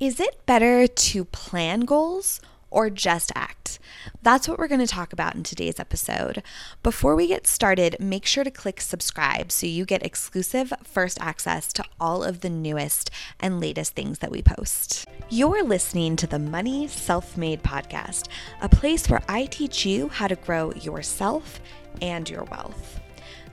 Is it better to plan goals or just act? That's what we're going to talk about in today's episode. Before we get started, make sure to click subscribe so you get exclusive first access to all of the newest and latest things that we post. You're listening to the Money Self Made Podcast, a place where I teach you how to grow yourself and your wealth.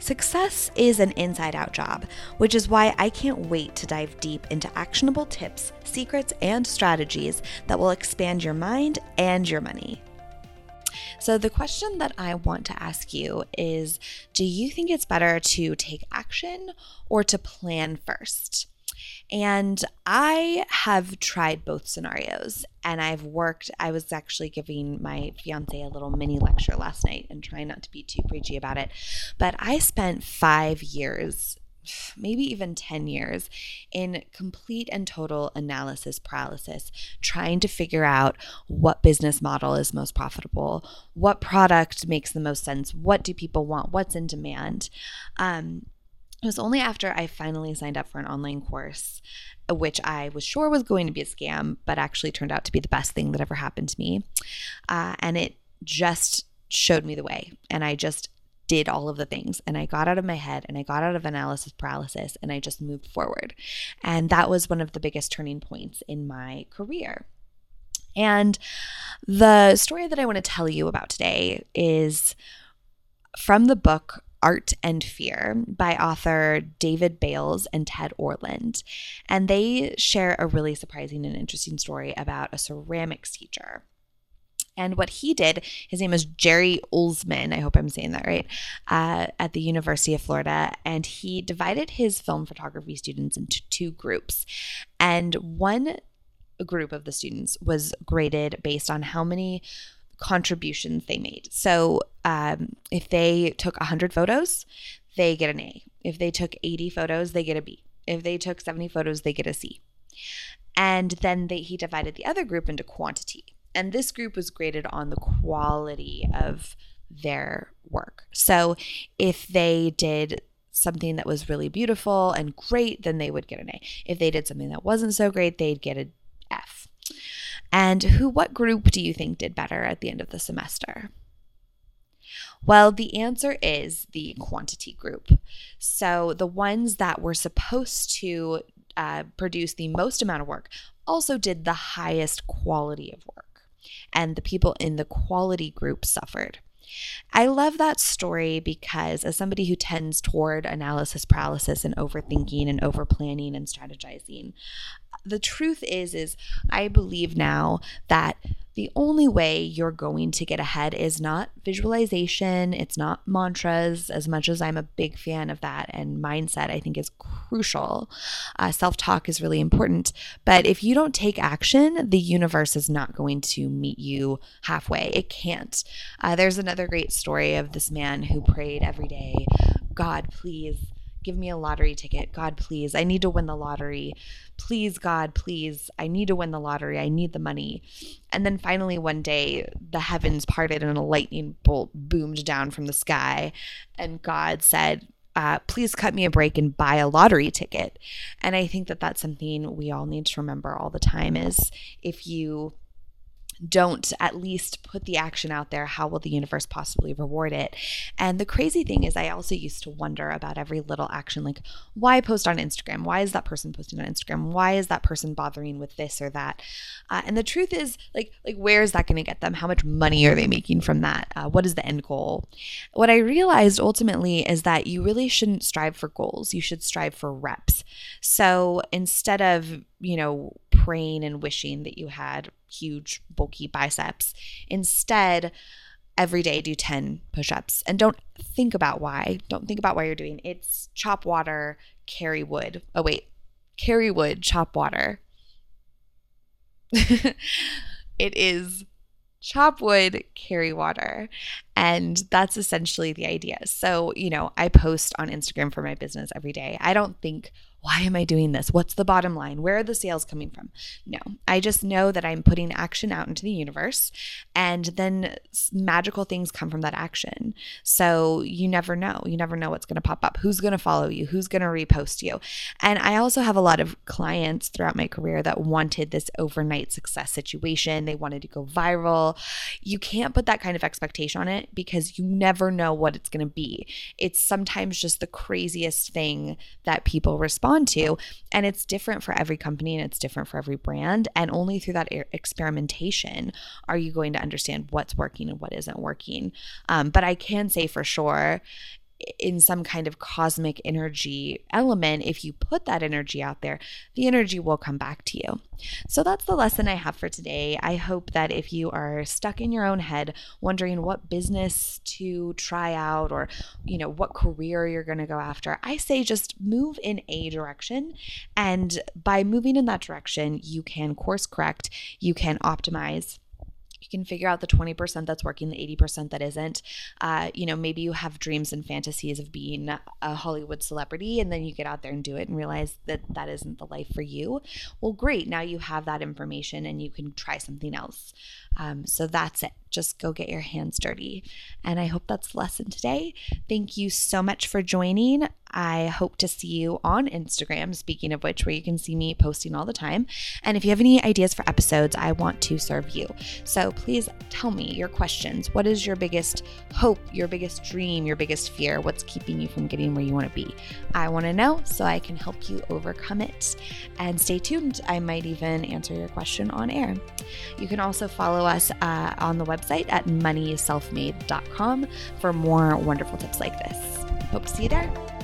Success is an inside out job, which is why I can't wait to dive deep into actionable tips, secrets, and strategies that will expand your mind and your money. So, the question that I want to ask you is Do you think it's better to take action or to plan first? And I have tried both scenarios and I've worked. I was actually giving my fiance a little mini lecture last night and trying not to be too preachy about it. But I spent five years maybe even 10 years in complete and total analysis paralysis, trying to figure out what business model is most profitable, what product makes the most sense, what do people want, what's in demand. Um, it was only after I finally signed up for an online course, which I was sure was going to be a scam, but actually turned out to be the best thing that ever happened to me. Uh, and it just showed me the way. And I just did all of the things and I got out of my head and I got out of analysis paralysis and I just moved forward. And that was one of the biggest turning points in my career. And the story that I want to tell you about today is from the book Art and Fear by author David Bayles and Ted Orland. And they share a really surprising and interesting story about a ceramics teacher. And what he did, his name is Jerry Uelsmann. I hope I'm saying that right, uh, at the University of Florida. And he divided his film photography students into two groups. And one group of the students was graded based on how many contributions they made. So um, if they took 100 photos, they get an A. If they took 80 photos, they get a B. If they took 70 photos, they get a C. And then they, he divided the other group into quantity. And this group was graded on the quality of their work. So if they did something that was really beautiful and great, then they would get an A. If they did something that wasn't so great, they'd get an F. And who what group do you think did better at the end of the semester? Well, the answer is the quantity group. So the ones that were supposed to uh, produce the most amount of work also did the highest quality of work. And the people in the quality group suffered. I love that story because, as somebody who tends toward analysis paralysis and overthinking and over planning and strategizing, the truth is is I believe now that the only way you're going to get ahead is not visualization, it's not mantras, as much as I'm a big fan of that. And mindset, I think, is crucial. Uh, Self talk is really important. But if you don't take action, the universe is not going to meet you halfway. It can't. Uh, there's another great story of this man who prayed every day God, please give me a lottery ticket. God, please. I need to win the lottery. Please, God, please. I need to win the lottery. I need the money. And then finally, one day, the heavens parted and a lightning bolt boomed down from the sky. And God said, uh, please cut me a break and buy a lottery ticket. And I think that that's something we all need to remember all the time is if you don't at least put the action out there, how will the universe possibly reward it? And the crazy thing is, I also used to wonder about every little action like, why post on Instagram? Why is that person posting on Instagram? Why is that person bothering with this or that? Uh, and the truth is, like, like where is that going to get them? How much money are they making from that? Uh, what is the end goal? What I realized ultimately is that you really shouldn't strive for goals. You should strive for reps. So instead of, you know, praying and wishing that you had huge, bulky biceps. Instead, every day do 10 push ups and don't think about why. Don't think about why you're doing it's chop water, carry wood. Oh, wait, carry wood, chop water. it is chop wood, carry water. And that's essentially the idea. So, you know, I post on Instagram for my business every day. I don't think why am I doing this? What's the bottom line? Where are the sales coming from? No, I just know that I'm putting action out into the universe and then magical things come from that action. So you never know. You never know what's going to pop up, who's going to follow you, who's going to repost you. And I also have a lot of clients throughout my career that wanted this overnight success situation. They wanted to go viral. You can't put that kind of expectation on it because you never know what it's going to be. It's sometimes just the craziest thing that people respond to. And it's different for every company and it's different for every brand. And only through that experimentation are you going to understand what's working and what isn't working. Um, but I can say for sure, in some kind of cosmic energy element, if you put that energy out there, the energy will come back to you. So that's the lesson I have for today. I hope that if you are stuck in your own head, wondering what business to try out or, you know, what career you're going to go after, I say just move in a direction. And by moving in that direction, you can course correct, you can optimize you can figure out the 20% that's working, the 80% that isn't. Uh, you know, maybe you have dreams and fantasies of being a Hollywood celebrity, and then you get out there and do it and realize that that isn't the life for you. Well, great. Now you have that information and you can try something else. Um, so that's it. Just go get your hands dirty. And I hope that's the lesson today. Thank you so much for joining. I hope to see you on Instagram, speaking of which, where you can see me posting all the time. And if you have any ideas for episodes, I want to serve you. So please tell me your questions. What is your biggest hope, your biggest dream, your biggest fear? What's keeping you from getting where you want to be? I want to know so I can help you overcome it. And stay tuned. I might even answer your question on air. You can also follow us uh, on the website at moneyselfmade.com for more wonderful tips like this. Hope to see you there.